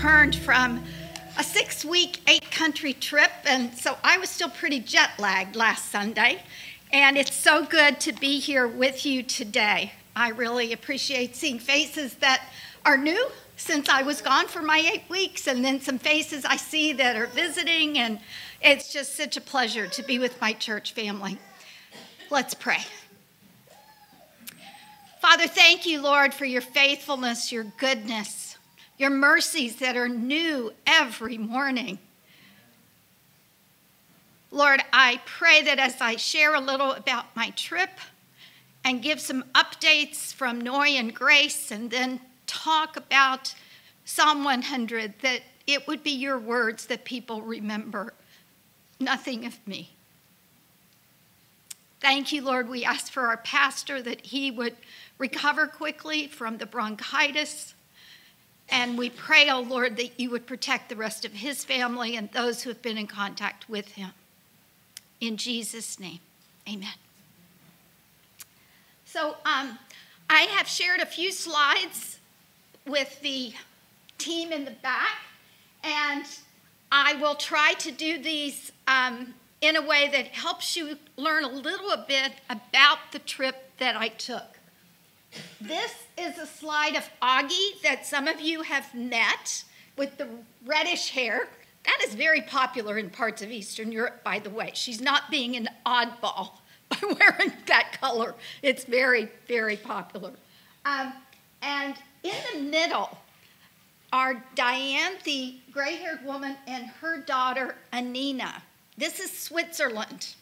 returned from a six week, eight country trip, and so I was still pretty jet lagged last Sunday. And it's so good to be here with you today. I really appreciate seeing faces that are new since I was gone for my eight weeks, and then some faces I see that are visiting, and it's just such a pleasure to be with my church family. Let's pray. Father, thank you, Lord, for your faithfulness, your goodness, your mercies that are new every morning. Lord, I pray that as I share a little about my trip and give some updates from Noy and Grace and then talk about Psalm 100, that it would be your words that people remember, nothing of me. Thank you, Lord. We ask for our pastor that he would recover quickly from the bronchitis. And we pray, oh Lord, that you would protect the rest of his family and those who have been in contact with him. In Jesus' name, amen. So um, I have shared a few slides with the team in the back, and I will try to do these um, in a way that helps you learn a little bit about the trip that I took. This is a slide of Augie that some of you have met with the reddish hair. That is very popular in parts of Eastern Europe, by the way. She's not being an oddball by wearing that color. It's very, very popular. Um, and in the middle are Diane, the gray haired woman, and her daughter, Anina. This is Switzerland.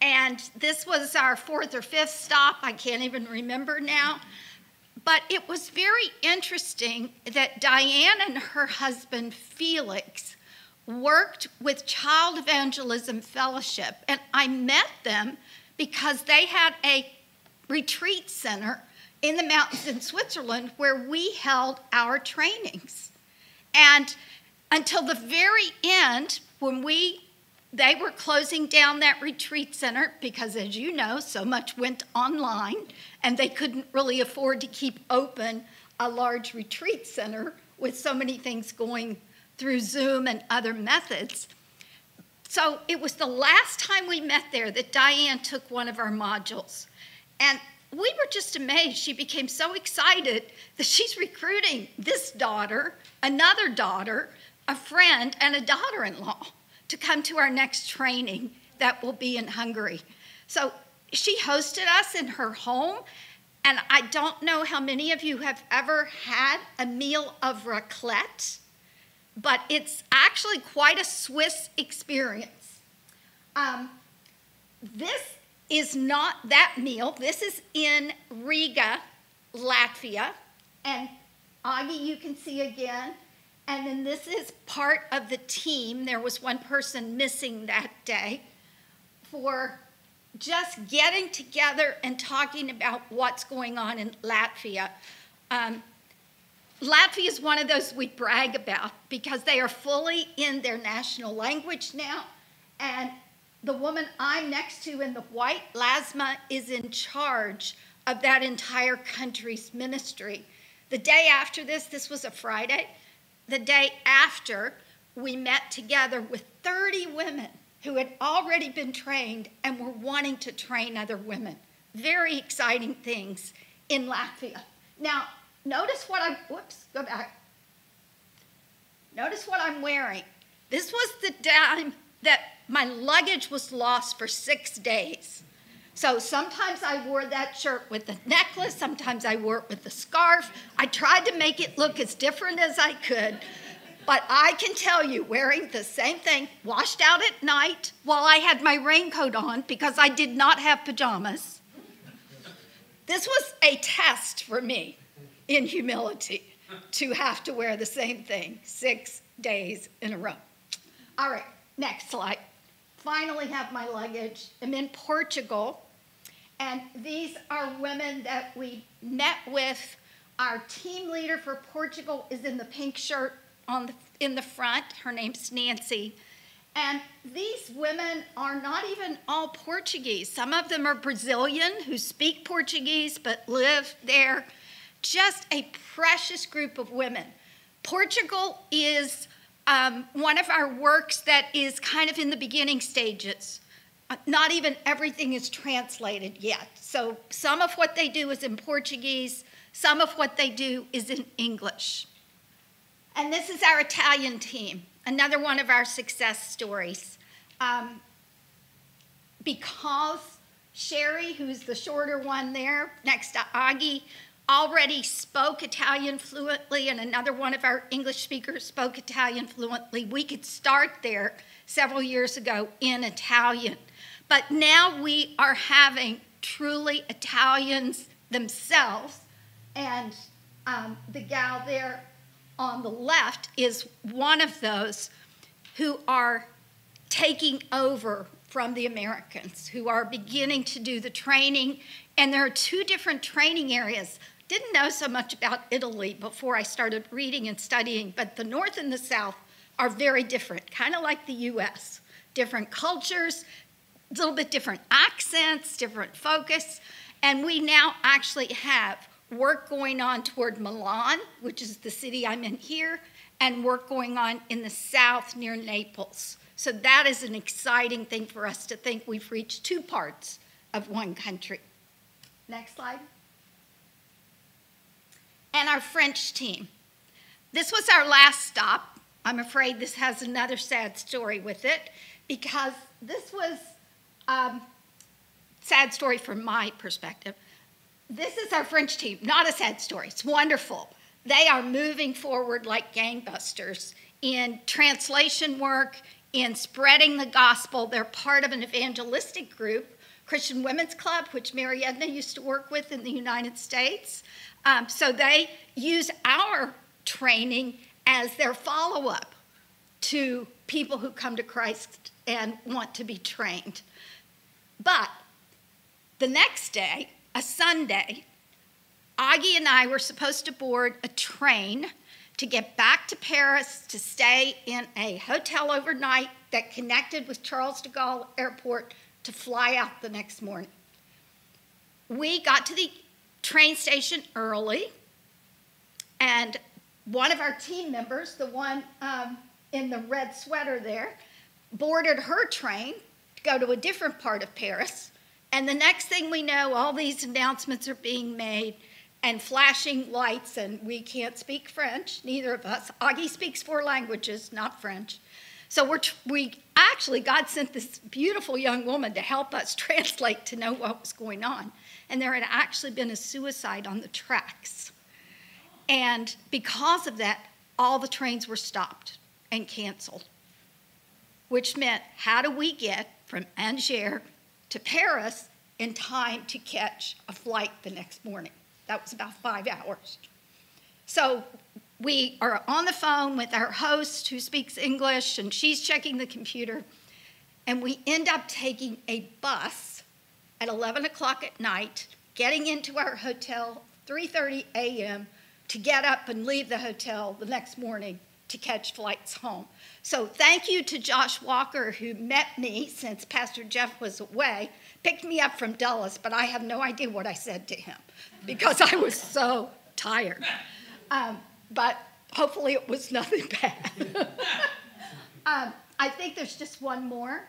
And this was our fourth or fifth stop. I can't even remember now. But it was very interesting that Diane and her husband, Felix, worked with Child Evangelism Fellowship. And I met them because they had a retreat center in the mountains in Switzerland where we held our trainings. And until the very end, when we they were closing down that retreat center because, as you know, so much went online and they couldn't really afford to keep open a large retreat center with so many things going through Zoom and other methods. So it was the last time we met there that Diane took one of our modules. And we were just amazed. She became so excited that she's recruiting this daughter, another daughter, a friend, and a daughter in law to come to our next training that will be in Hungary. So she hosted us in her home, and I don't know how many of you have ever had a meal of raclette, but it's actually quite a Swiss experience. Um, this is not that meal. This is in Riga, Latvia, and Augie, you can see again. And then this is part of the team. There was one person missing that day for just getting together and talking about what's going on in Latvia. Um, Latvia is one of those we brag about because they are fully in their national language now. And the woman I'm next to in the white, Lasma, is in charge of that entire country's ministry. The day after this, this was a Friday, the day after, we met together with 30 women who had already been trained and were wanting to train other women. Very exciting things in Latvia. Now, notice what I'm, whoops, go back. Notice what I'm wearing. This was the time that my luggage was lost for six days. So sometimes I wore that shirt with the necklace, sometimes I wore it with the scarf. I tried to make it look as different as I could. But I can tell you, wearing the same thing, washed out at night while I had my raincoat on because I did not have pajamas. This was a test for me in humility to have to wear the same thing six days in a row. All right, next slide. Finally, have my luggage. I'm in Portugal and these are women that we met with. Our team leader for Portugal is in the pink shirt on the, in the front. Her name's Nancy. And these women are not even all Portuguese. Some of them are Brazilian who speak Portuguese but live there. just a precious group of women. Portugal is um, one of our works that is kind of in the beginning stages. Uh, not even everything is translated yet. So some of what they do is in Portuguese, some of what they do is in English. And this is our Italian team, another one of our success stories. Um, because Sherry, who's the shorter one there next to Augie, already spoke Italian fluently, and another one of our English speakers spoke Italian fluently. We could start there several years ago in Italian. But now we are having truly Italians themselves, and um, the gal there on the left is one of those who are taking over from the Americans, who are beginning to do the training. And there are two different training areas. Didn't know so much about Italy before I started reading and studying, but the North and the South are very different, kind of like the US. Different cultures, a little bit different accents, different focus. And we now actually have work going on toward Milan, which is the city I'm in here, and work going on in the south near Naples. So that is an exciting thing for us to think we've reached two parts of one country. Next slide. And our French team. This was our last stop. I'm afraid this has another sad story with it because this was um, sad story from my perspective. This is our French team, not a sad story. It's wonderful. They are moving forward like gangbusters in translation work, in spreading the gospel. They're part of an evangelistic group, Christian Women's Club, which Mary Edna used to work with in the United States. Um, so they use our training as their follow up to people who come to Christ and want to be trained. But the next day, a Sunday, Augie and I were supposed to board a train to get back to Paris to stay in a hotel overnight that connected with Charles de Gaulle Airport to fly out the next morning. We got to the train station early, and one of our team members, the one um, in the red sweater there, boarded her train to go to a different part of Paris. And the next thing we know, all these announcements are being made and flashing lights, and we can't speak French, neither of us. Augie speaks four languages, not French. So we're we actually, God sent this beautiful young woman to help us translate to know what was going on. And there had actually been a suicide on the tracks. And because of that, all the trains were stopped and canceled, which meant how do we get from Angers to Paris in time to catch a flight the next morning. That was about five hours. So we are on the phone with our host who speaks English, and she's checking the computer. And we end up taking a bus at 11 o'clock at night, getting into our hotel 3:30 a.m. to get up and leave the hotel the next morning to catch flights home. So thank you to Josh Walker who met me since Pastor Jeff was away picked me up from Dulles, but I have no idea what I said to him because I was so tired. Um, but hopefully it was nothing bad. um, I think there's just one more.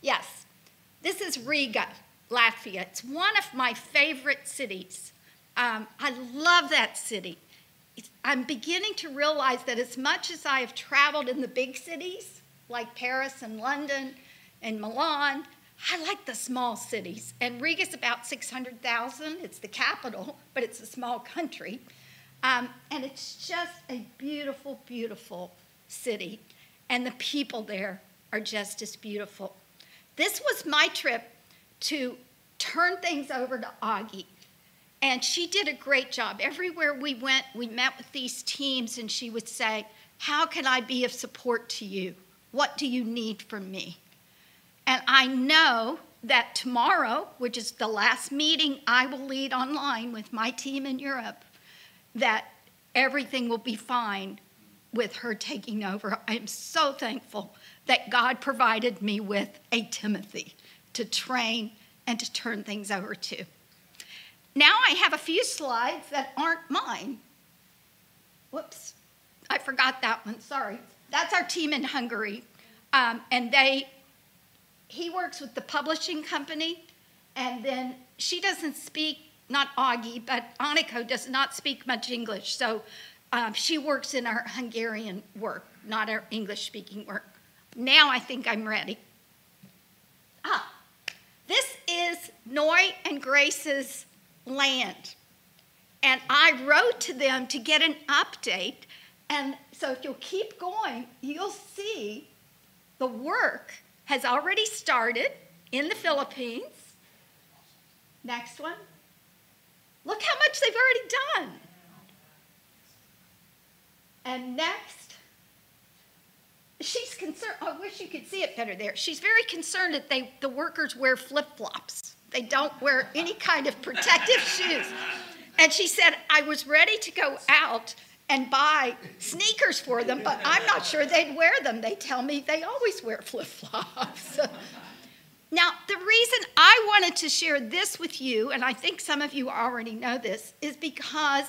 Yes, this is Riga, Latvia. It's one of my favorite cities. Um, I love that city. I'm beginning to realize that as much as I have traveled in the big cities like Paris and London and Milan. I like the small cities. And Riga's about 600,000. It's the capital, but it's a small country. Um, and it's just a beautiful, beautiful city. And the people there are just as beautiful. This was my trip to turn things over to Augie. And she did a great job. Everywhere we went, we met with these teams, and she would say, How can I be of support to you? What do you need from me? And I know that tomorrow, which is the last meeting I will lead online with my team in Europe, that everything will be fine with her taking over. I am so thankful that God provided me with a Timothy to train and to turn things over to. now I have a few slides that aren't mine. Whoops, I forgot that one, sorry. That's our team in Hungary. Um, and they, he works with the publishing company, and then she doesn't speak, not Augie, but Aniko does not speak much English. So um, she works in our Hungarian work, not our English speaking work. Now I think I'm ready. Ah, this is Noy and Grace's land. And I wrote to them to get an update. And so if you'll keep going, you'll see the work has already started in the Philippines. Next one. Look how much they've already done. And next, she's concerned. I wish you could see it better there. She's very concerned that they, the workers wear flip flops. They don't wear any kind of protective shoes. And she said, I was ready to go out and buy sneakers for them, but I'm not sure they'd wear them. They tell me they always wear flip flops. now, the reason I wanted to share this with you, and I think some of you already know this, is because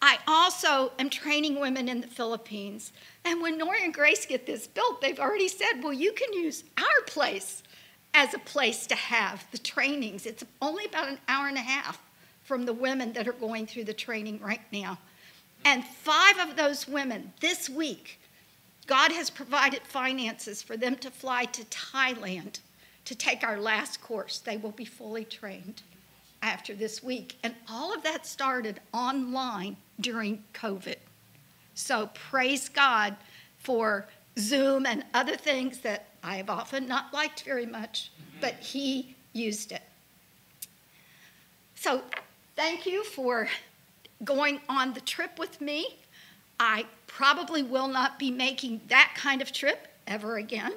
I also am training women in the Philippines. And when Nora and Grace get this built, they've already said, well, you can use our place as a place to have the trainings. It's only about an hour and a half from the women that are going through the training right now. And five of those women this week, God has provided finances for them to fly to Thailand to take our last course. They will be fully trained after this week. And all of that started online during COVID. So praise God for Zoom and other things that I have often not liked very much, but He used it. So thank you for going on the trip with me. I probably will not be making that kind of trip ever again.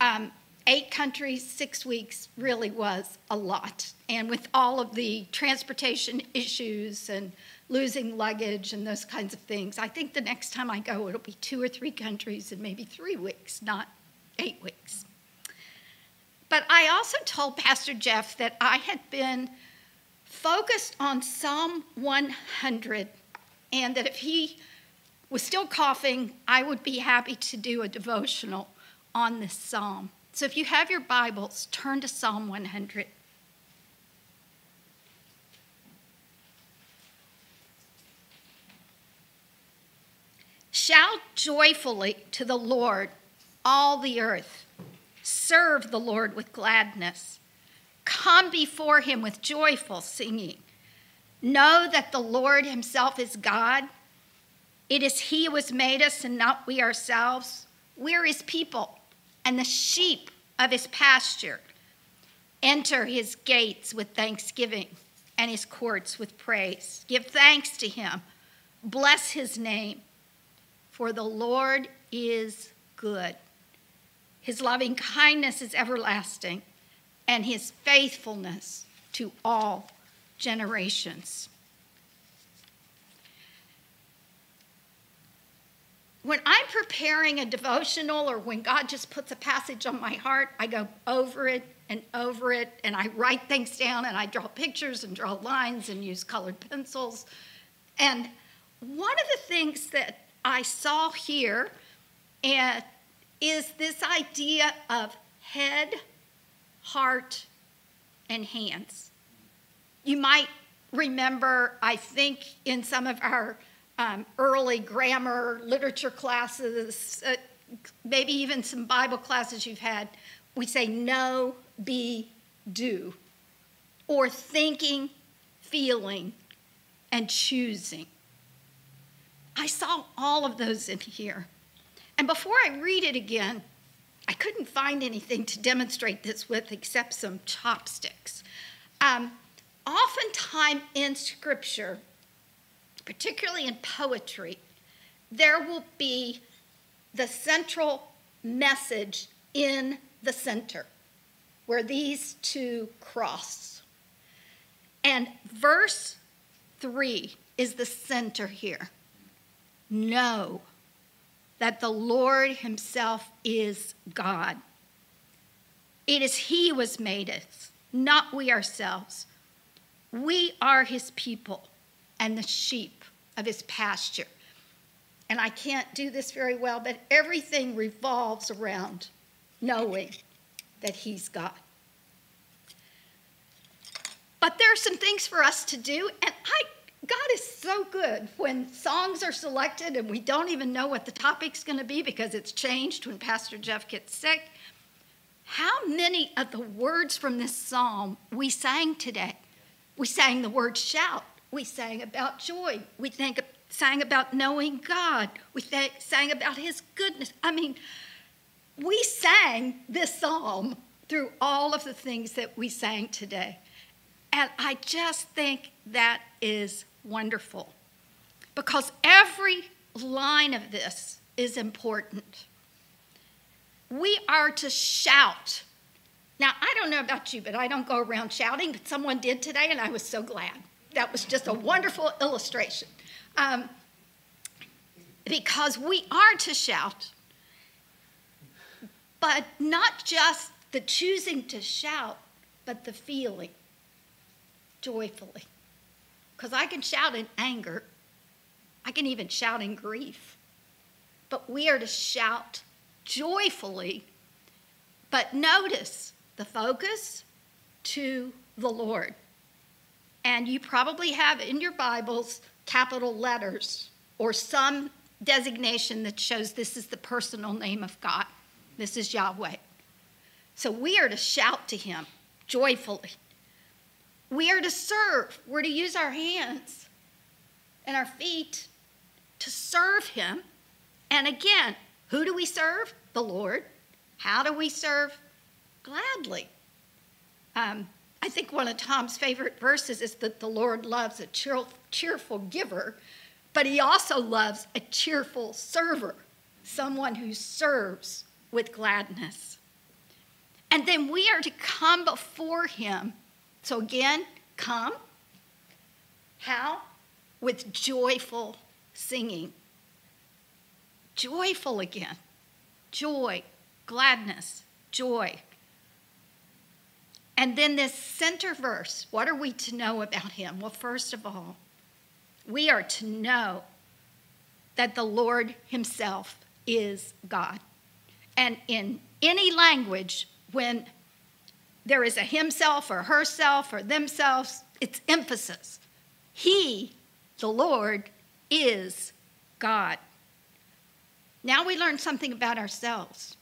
Um, eight countries, six weeks really was a lot. And with all of the transportation issues and losing luggage and those kinds of things, I think the next time I go, it'll be two or three countries and maybe three weeks, not eight weeks. But I also told Pastor Jeff that I had been focused on Psalm 100 and that if he was still coughing, I would be happy to do a devotional on this psalm. So if you have your Bibles, turn to Psalm 100. Shout joyfully to the Lord, all the earth. Serve the Lord with gladness. Come before him with joyful singing. Know that the Lord himself is God. It is he who has made us and not we ourselves. We're his people and the sheep of his pasture. Enter his gates with thanksgiving and his courts with praise. Give thanks to him. Bless his name, for the Lord is good. His loving kindness is everlasting and his faithfulness to all generations. When I'm preparing a devotional or when God just puts a passage on my heart, I go over it and over it and I write things down and I draw pictures and draw lines and use colored pencils. And one of the things that I saw here eh, is this idea of head heart, and hands. You might remember, I think, in some of our um, early grammar literature classes, uh, maybe even some Bible classes you've had, we say know, be, do, or thinking, feeling, and choosing. I saw all of those in here. And before I read it again, I couldn't find anything to demonstrate this with except some chopsticks. Um, oftentimes in Scripture, particularly in poetry, there will be the central message in the center where these two cross. And verse 3 is the center here. Know that the Lord Himself is God. It is He who has made us, not we ourselves. We are his people and the sheep of his pasture. And I can't do this very well, but everything revolves around knowing that he's God. But there are some things for us to do, and I God is so good when songs are selected and we don't even know what the topic's going to be because it's changed when Pastor Jeff gets sick. How many of the words from this psalm we sang today? We sang the word shout. We sang about joy. We think, sang about knowing God. We th- sang about His goodness. I mean, we sang this psalm through all of the things that we sang today. And I just think that is wonderful because every line of this is important. We are to shout. Now, I don't know about you, but I don't go around shouting, but someone did today, and I was so glad. That was just a wonderful illustration. Um, because we are to shout, but not just the choosing to shout, but the feeling joyfully. Because I can shout in anger, I can even shout in grief. But we are to shout joyfully. But notice the focus to the Lord. And you probably have in your Bibles capital letters or some designation that shows this is the personal name of God. This is Yahweh. So we are to shout to him joyfully. We are to serve. We're to use our hands and our feet to serve Him. And again, who do we serve? The Lord. How do we serve? Gladly. Um, I think one of Tom's favorite verses is that the Lord loves a cheerful giver, but He also loves a cheerful server, someone who serves with gladness. And then we are to come before Him so again, come. How? With joyful singing. Joyful again. Joy, gladness, joy. And then this center verse what are we to know about him? Well, first of all, we are to know that the Lord himself is God. And in any language, when there is a himself or herself or themselves. It's emphasis. He, the Lord, is God. Now we learn something about ourselves.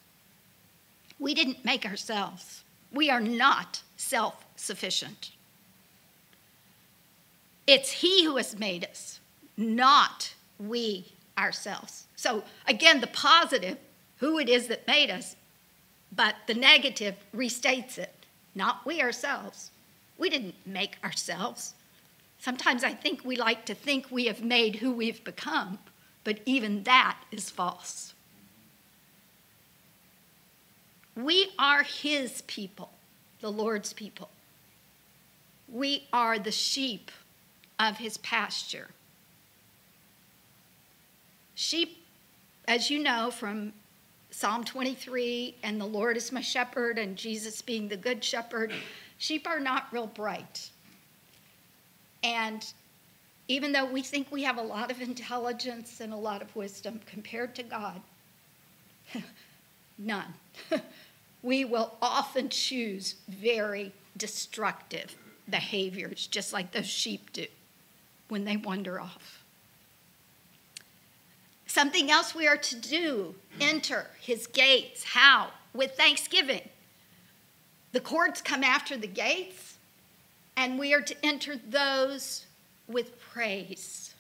We didn't make ourselves, we are not self sufficient. It's He who has made us, not we ourselves. So, again, the positive, who it is that made us, but the negative restates it not we ourselves. We didn't make ourselves. Sometimes I think we like to think we have made who we've become, but even that is false. We are His people, the Lord's people. We are the sheep of His pasture. Sheep, as you know from Psalm 23 and the Lord is my shepherd and Jesus being the good shepherd, sheep are not real bright. And even though we think we have a lot of intelligence and a lot of wisdom compared to God, none. we will often choose very destructive behaviors, just like those sheep do when they wander off. Something else we are to do enter his gates. How? With thanksgiving. The courts come after the gates, and we are to enter those with praise.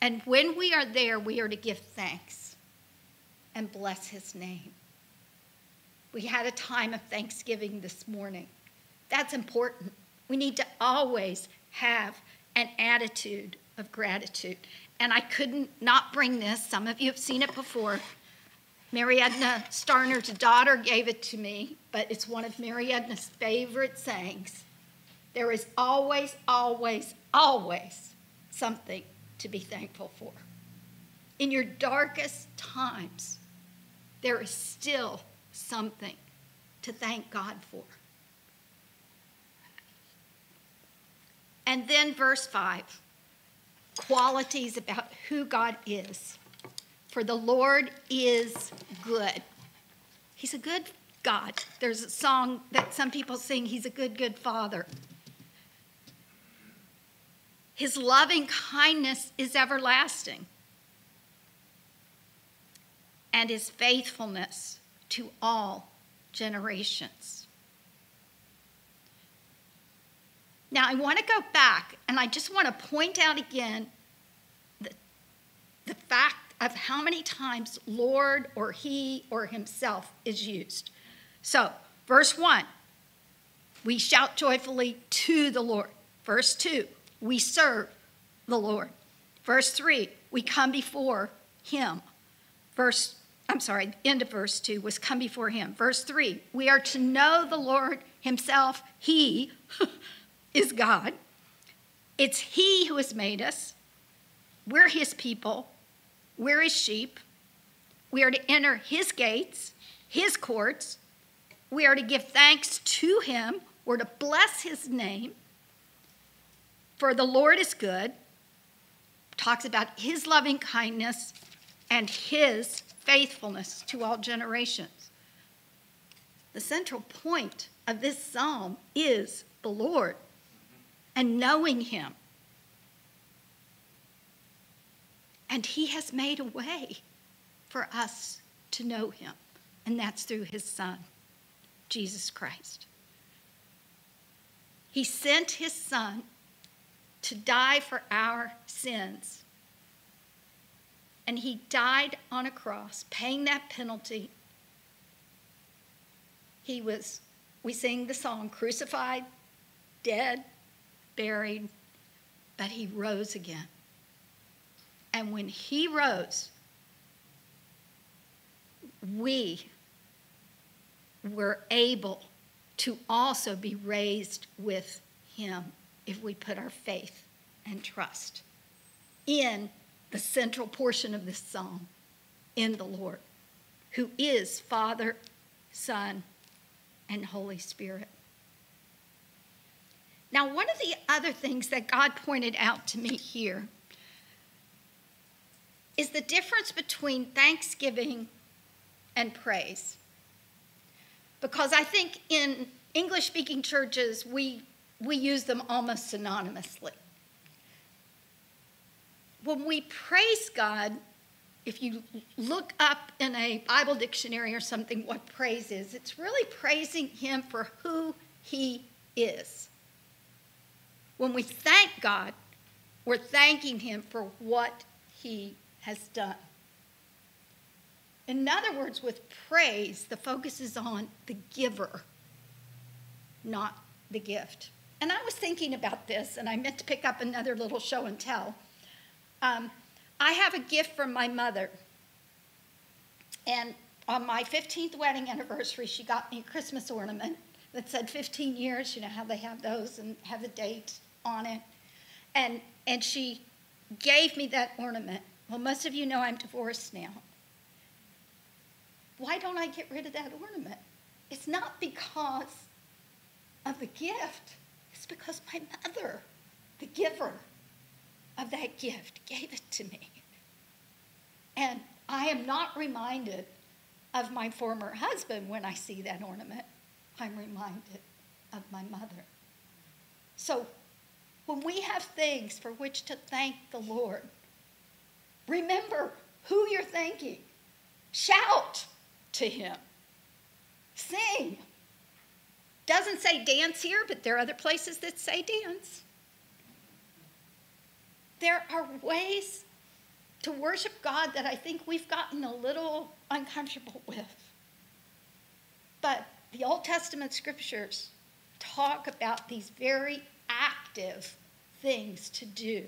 And when we are there, we are to give thanks and bless his name. We had a time of thanksgiving this morning. That's important. We need to always have an attitude of gratitude and I couldn't not bring this. Some of you have seen it before. Mary Edna Starner's daughter gave it to me, but it's one of Mary Edna's favorite sayings. There is always, always, always something to be thankful for. In your darkest times, there is still something to thank God for. And then verse 5 qualities about who God is. For the Lord is good. He's a good God. There's a song that some people sing, He's a good, good Father. His loving kindness is everlasting, and His faithfulness to all generations. Now, I want to go back and I just want to point out again the, the fact of how many times Lord or He or Himself is used. So, verse 1, we shout joyfully to the Lord. Verse 2, we serve the Lord. Verse 3, we come before Him. Verse, I'm sorry, end of verse 2 was come before Him. Verse 3, we are to know the Lord Himself. He is God. It's He who has made us. We're His people. We're His sheep. We are to enter His gates, His courts. We are to give thanks to Him. We're to bless His name. For the Lord is good. Talks about His loving kindness and His faithfulness to all generations. The central point of this psalm is the Lord and knowing Him. And He has made a way for us to know Him, and that's through His Son, Jesus Christ. He sent His Son to die for our sins. And he died on a cross, paying that penalty. He was, we sing the song, crucified, dead, buried, but he rose again. And when he rose, we were able to also be raised with him if we put our faith and trust in the central portion of this psalm, in the Lord, who is Father, Son, and Holy Spirit. Now, one of the other things that God pointed out to me here is the difference between thanksgiving and praise. Because I think in English speaking churches, we, we use them almost synonymously. When we praise God, if you look up in a Bible dictionary or something what praise is, it's really praising Him for who He is. When we thank God, we're thanking Him for what He has done. In other words, with praise, the focus is on the giver, not the gift. And I was thinking about this, and I meant to pick up another little show and tell. Um, I have a gift from my mother. And on my 15th wedding anniversary, she got me a Christmas ornament that said 15 years. You know how they have those and have the date on it. And, and she gave me that ornament. Well, most of you know I'm divorced now. Why don't I get rid of that ornament? It's not because of the gift, it's because my mother, the giver of that gift, gave it to me. And I am not reminded of my former husband when I see that ornament. I'm reminded of my mother. So when we have things for which to thank the Lord, remember who you're thanking. Shout to Him. Sing. Doesn't say dance here, but there are other places that say dance. There are ways to worship God that I think we've gotten a little uncomfortable with. But the Old Testament scriptures talk about these very active things to do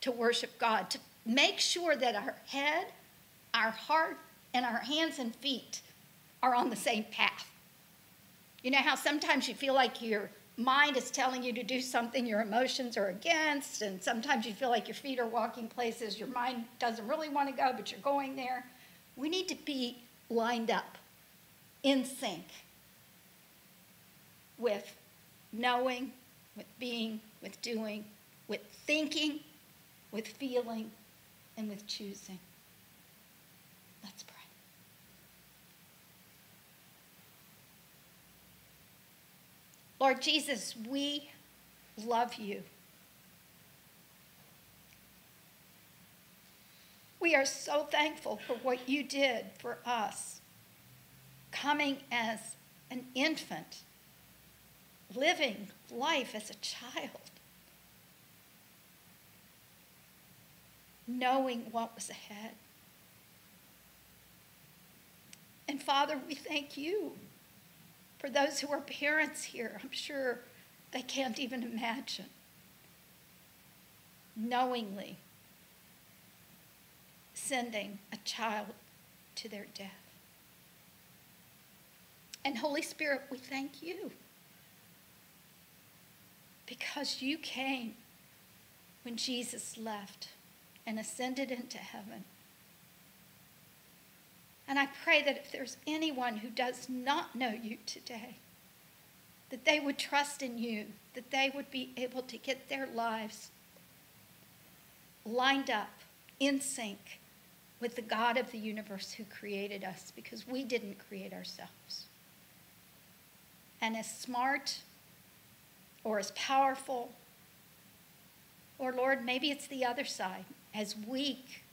to worship God, to make sure that our head, our heart, and our hands and feet are on the same path. You know how sometimes you feel like your mind is telling you to do something your emotions are against, and sometimes you feel like your feet are walking places your mind doesn't really want to go, but you're going there. We need to be lined up, in sync with knowing with being with doing, with thinking, with feeling, and with choosing. Let's pray. Lord Jesus, we love you. We are so thankful for what you did for us, coming as an infant, living life as a child, knowing what was ahead. And Father, we thank you for those who are parents here. I'm sure they can't even imagine knowingly sending a child to their death. And Holy Spirit, we thank you because you came when Jesus left and ascended into heaven. And I pray that if there's anyone who does not know you today, that they would trust in you, that they would be able to get their lives lined up in sync with the God of the universe who created us because we didn't create ourselves. And as smart or as powerful, or Lord, maybe it's the other side, as weak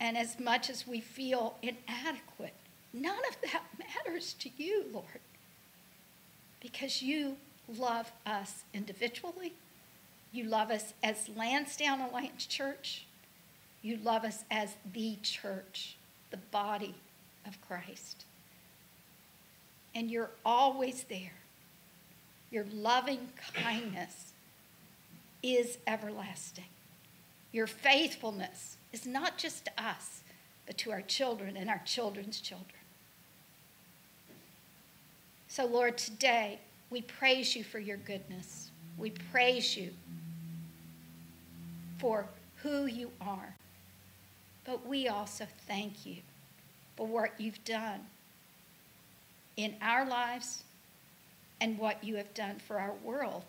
and as much as we feel inadequate, none of that matters to you, Lord, because you love us individually. You love us as Lansdowne Alliance Church. You love us as the church, the body of Christ. And you're always there. Your loving kindness is everlasting. Your faithfulness is not just to us, but to our children and our children's children. So, Lord, today we praise you for your goodness. We praise you for who you are. But we also thank you for what you've done in our lives and what you have done for our world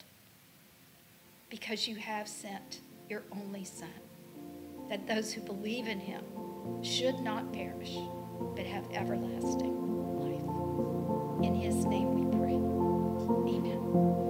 because you have sent your only Son, that those who believe in him should not perish, but have everlasting life. In his name we pray. Amen.